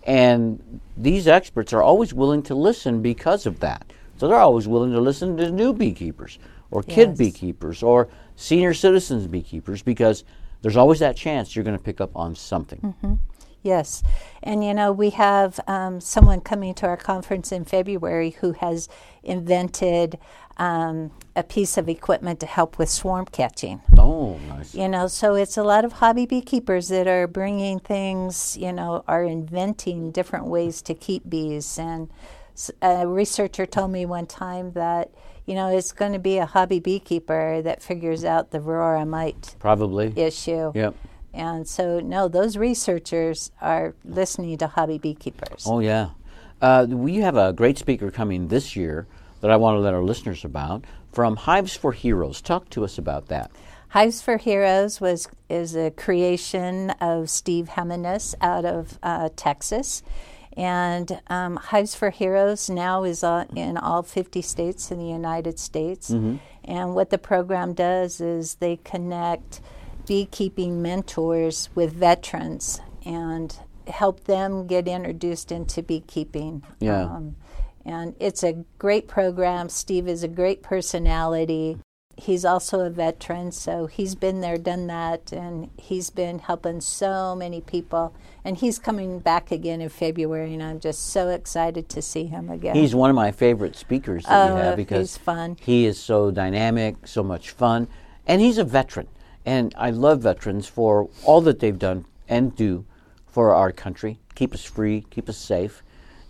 And these experts are always willing to listen because of that. So they're always willing to listen to new beekeepers or kid Yes. beekeepers or senior citizens beekeepers because there's always that chance you're going to pick up on something. Yes. And you know, we have um, someone coming to our conference in February who has invented um, a piece of equipment to help with swarm catching. Oh, nice. You know, so it's a lot of hobby beekeepers that are bringing things, you know, are inventing different ways to keep bees. And a researcher told me one time that, you know, it's going to be a hobby beekeeper that figures out the varroa mite Probably. issue. Yep. And so, no, those researchers are listening to hobby beekeepers. Oh, yeah. Uh, we have a great speaker coming this year that I want to let our listeners about from Hives for Heroes. Talk to us about that. Hives for Heroes was is a creation of Steve Heminis out of uh, Texas, and um, Hives for Heroes now is uh, in all 50 states in the United States. And what the program does is they connect beekeeping mentors with veterans and help them get introduced into beekeeping. Yeah. Um, and it's a great program. Steve is a great personality. he's also a veteran, so he's been there, done that, and he's been helping so many people. And he's coming back again in February, and I'm just so excited to see him again. He's one of my favorite speakers that Oh, we have because he's fun. he is so dynamic, so much fun, and he's a veteran. And I love veterans for all that they've done and do for our country, keep us free, keep us safe.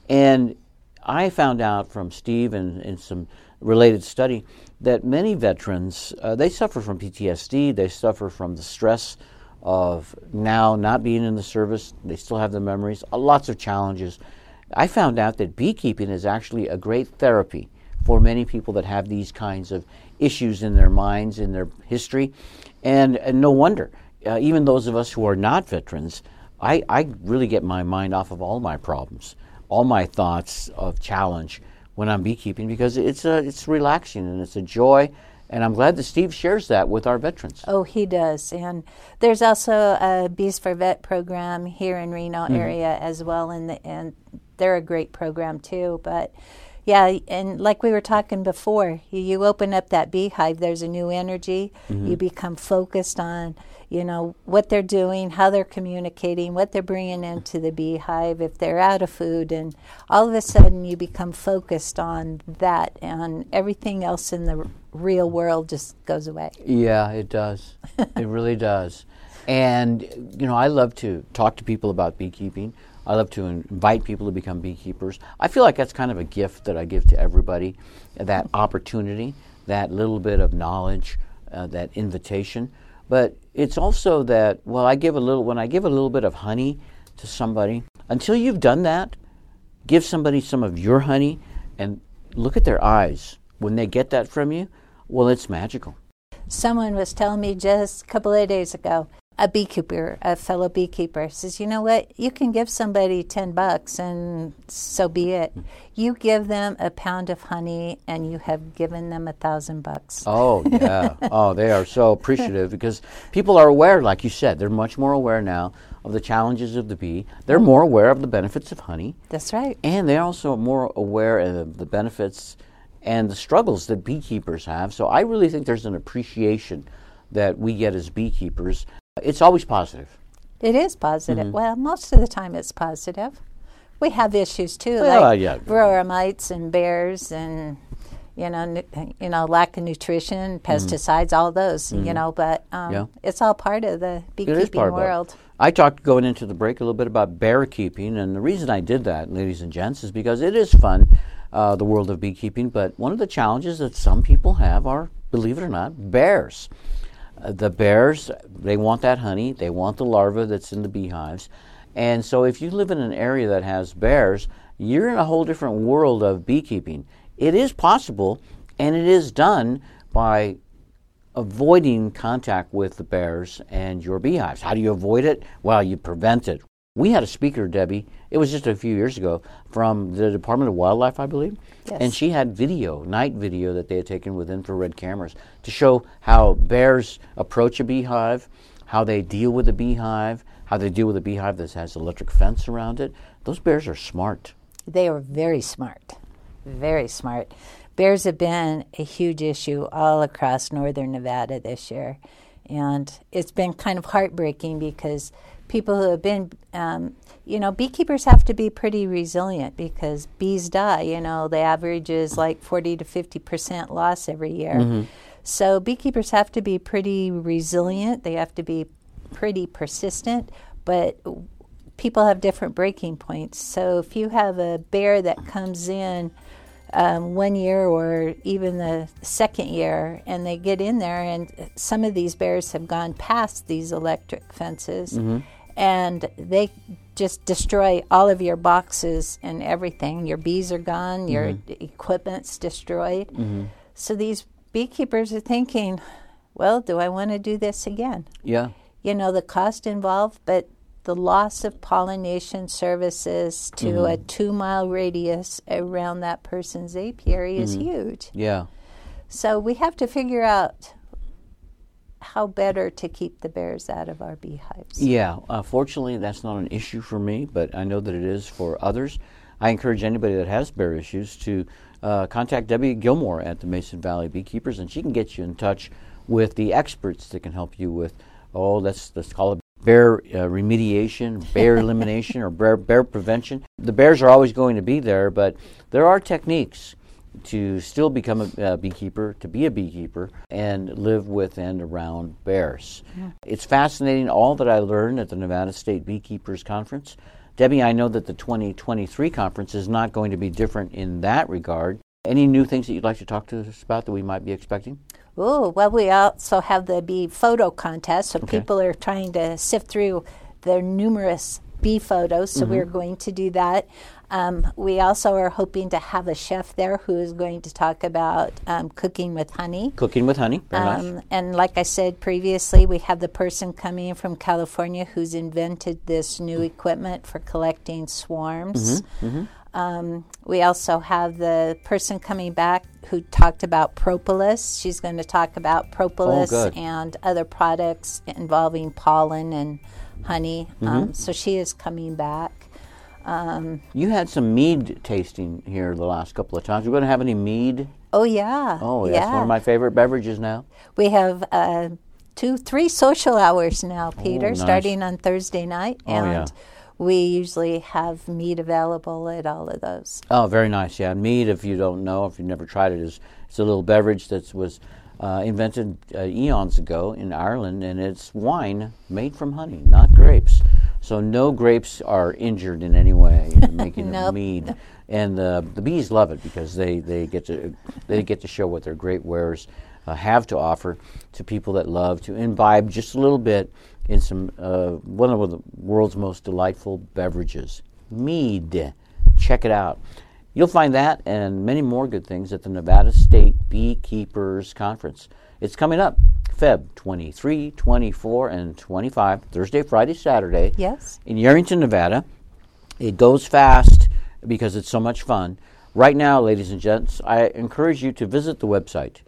And I found out from Steve and, and some related study that many veterans uh, they suffer from PTSD. They suffer from the stress of now not being in the service. They still have the memories. Uh, lots of challenges. I found out that beekeeping is actually a great therapy for many people that have these kinds of issues in their minds, in their history, and, and no wonder. Uh, even those of us who are not veterans, I, I really get my mind off of all my problems, all my thoughts of challenge when I'm beekeeping because it's a, it's relaxing and it's a joy. And I'm glad that Steve shares that with our veterans. Oh, he does. And there's also a Bees for Vet program here in Reno mm-hmm. area as well, and the, and they're a great program too. But yeah, and like we were talking before, you, you open up that beehive, there's a new energy. You mm-hmm. become focused on, you know, what they're doing, how they're communicating, what they're bringing into the beehive, if they're out of food, and all of a sudden you become focused on that, and everything else in the r- real world just goes away. Yeah, it does. it really does. And, you know, I love to talk to people about beekeeping. I love to invite people to become beekeepers. I feel like that's kind of a gift that I give to everybody that opportunity, that little bit of knowledge, uh, that invitation. But it's also that, well, I give a little, when I give a little bit of honey to somebody, until you've done that, give somebody some of your honey and look at their eyes. When they get that from you, well, it's magical. Someone was telling me just a couple of days ago, a beekeeper, a fellow beekeeper, says, You know what? You can give somebody 10 bucks and so be it. You give them a pound of honey and you have given them a thousand bucks. Oh yeah. oh, they are so appreciative because people are aware, like you said, they're much more aware now of the challenges of the bee. They're mm-hmm. more aware of the benefits of honey, That's right. and they're also more aware of the benefits and the struggles that beekeepers have. So I really think there's an appreciation that we get as beekeepers. It's always positive. It is positive. Mm-hmm. Well, most of the time it's positive. We have issues too, Well, like yeah. varroa mites and bears and you know, nu- you know, lack of nutrition, pesticides, all those, you know. But um, Mm-hmm. Yeah. it's all part of the It is beekeeping part of it. world. I talked going into the break a little bit about bear keeping, and the reason I did that, ladies and gents, is because it is fun, uh, the world of beekeeping. But one of the challenges that some people have are, believe it or not, bears. The bears, they want that honey, they want the larva that's in the beehives. And so if you live in an area that has bears, you're in a whole different world of beekeeping. It is possible, and it is done by avoiding contact with the bears and your beehives. How do you avoid it? Well, you prevent it. We had a speaker, Debbie, it was just a few years ago, from the Department of Wildlife, I believe. Yes. And she had video, night video, that they had taken with infrared cameras to show how bears approach a beehive, how they deal with a beehive, how they deal with a beehive that has electric fence around it. Those bears are smart. They are very smart, very smart. Bears have been a huge issue all across northern Nevada this year. And it's been kind of heartbreaking because people who have been, um, you know, beekeepers have to be pretty resilient because bees die. You know, the average is like 40 to 50% loss every year. So beekeepers have to be pretty resilient, they have to be pretty persistent, but people have different breaking points. So if you have a bear that comes in um, one year or even the second year, and they get in there, and some of these bears have gone past these electric fences, and they just destroy all of your boxes and everything. Your bees are gone, your mm-hmm. equipment's destroyed. Mm-hmm. So these beekeepers are thinking, well, do I want to do this again? Yeah. you know, the cost involved, but the loss of pollination services to a mm-hmm. two mile radius around that person's apiary is huge. Yeah. So we have to figure out how better to keep the bears out of our beehives. Yeah, uh, fortunately, that's not an issue for me, but I know that it is for others. I encourage anybody that has bear issues to uh, contact Debbie Gilmore at the Mason Valley Beekeepers, and she can get you in touch with the experts that can help you with, oh, let's, let's call it bear uh, remediation, bear elimination, or bear, bear prevention. The bears are always going to be there, but there are techniques to still become a, a beekeeper, to be a beekeeper, and live with and around bears. Yeah. It's fascinating, all that I learned at the Nevada State Beekeepers Conference. Debbie, I know that the 2023 conference is not going to be different in that regard. Any new things that you'd like to talk to us about that we might be expecting? Oh, well, we also have the bee photo contest, so okay. people are trying to sift through their numerous bee photos, so mm-hmm. we're going to do that. Um, we also are hoping to have a chef there who is going to talk about um, cooking with honey. Cooking with honey, very um, nice. And like I said previously, we have the person coming in from California who's invented this new equipment for collecting swarms. Mm-hmm, mm-hmm. Um, we also have the person coming back who talked about propolis. She's going to talk about propolis oh, and other products involving pollen and honey. Mm-hmm. Um, so she is coming back. Um, you had some mead tasting here the last couple of times. We're going to have any mead? Oh yeah. Oh, yeah. that's one of my favorite beverages now. We have uh, two, three social hours now, Peter, oh, nice. starting on Thursday night, oh, and yeah. we usually have mead available at all of those. Oh, very nice. Yeah, mead. If you don't know, if you've never tried it, is it's a little beverage that was. Uh, invented uh, eons ago in Ireland, and it's wine made from honey, not grapes. So no grapes are injured in any way in making nope. mead, and uh, the bees love it because they, they get to they get to show what their great wares uh, have to offer to people that love to imbibe just a little bit in some uh, one of the world's most delightful beverages, mead. Check it out. You'll find that and many more good things at the Nevada State Beekeepers Conference. It's coming up Feb 23, 24, and 25, Thursday, Friday, Saturday. Yes. In Yerington, Nevada. It goes fast because it's so much fun. Right now, ladies and gents, I encourage you to visit the website,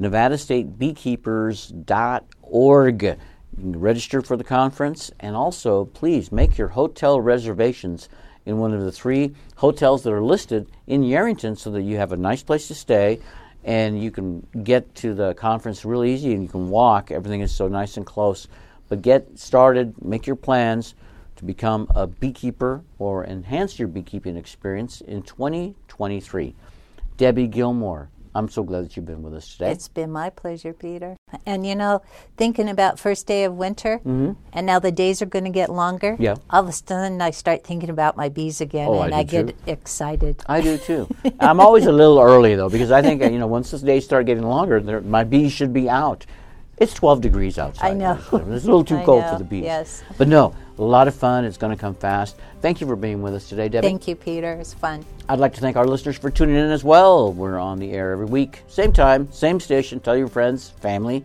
nevadastatebeekeepers.org. You can register for the conference and also please make your hotel reservations in one of the three hotels that are listed in Yerington so that you have a nice place to stay and you can get to the conference really easy and you can walk. Everything is so nice and close. But get started, make your plans to become a beekeeper or enhance your beekeeping experience in 2023. Debbie Gilmore, I'm so glad that you've been with us today. It's been my pleasure, Peter. And you know, thinking about first day of winter, mm-hmm. and now the days are going to get longer. Yeah. All of a sudden, I start thinking about my bees again, oh, and I, I get excited. I do too. I'm always a little early though, because I think you know once the days start getting longer, my bees should be out. It's 12 degrees outside. I know. It's a little too cold know. for the bees. Yes. But no, a lot of fun. It's going to come fast. Thank you for being with us today, Debbie. Thank you, Peter. It's fun. I'd like to thank our listeners for tuning in as well. We're on the air every week, same time, same station. Tell your friends, family,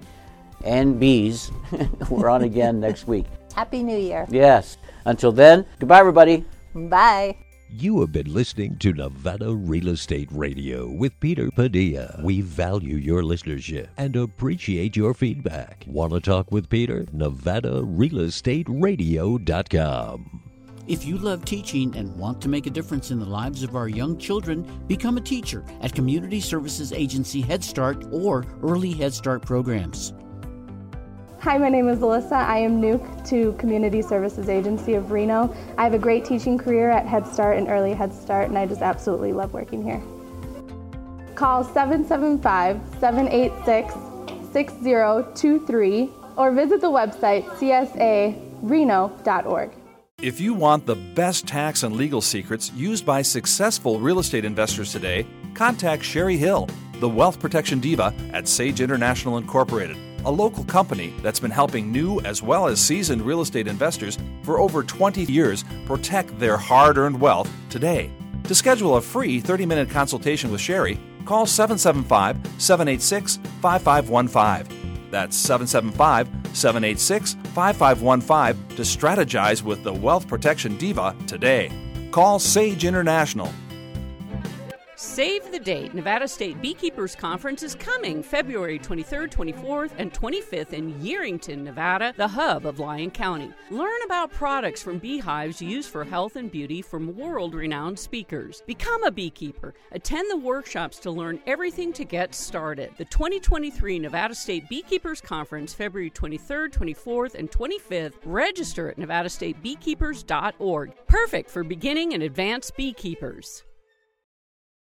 and bees. We're on again next week. Happy New Year. Yes. Until then, goodbye, everybody. Bye. You have been listening to Nevada Real Estate Radio with Peter Padilla. We value your listenership and appreciate your feedback. Want to talk with Peter? NevadaRealEstateRadio.com. If you love teaching and want to make a difference in the lives of our young children, become a teacher at Community Services Agency Head Start or Early Head Start programs. Hi, my name is Alyssa. I am new to Community Services Agency of Reno. I have a great teaching career at Head Start and Early Head Start, and I just absolutely love working here. Call 775 786 6023 or visit the website csareno.org. If you want the best tax and legal secrets used by successful real estate investors today, contact Sherry Hill, the wealth protection diva at Sage International Incorporated a local company that's been helping new as well as seasoned real estate investors for over 20 years protect their hard earned wealth today. To schedule a free 30 minute consultation with Sherry, call 775 786 5515. That's 775 786 5515 to strategize with the Wealth Protection Diva today. Call Sage International Save the date. Nevada State Beekeepers Conference is coming February 23rd, 24th, and 25th in Yerington, Nevada, the hub of Lyon County. Learn about products from beehives used for health and beauty from world renowned speakers. Become a beekeeper. Attend the workshops to learn everything to get started. The 2023 Nevada State Beekeepers Conference, February 23rd, 24th, and 25th. Register at nevadastatebeekeepers.org. Perfect for beginning and advanced beekeepers.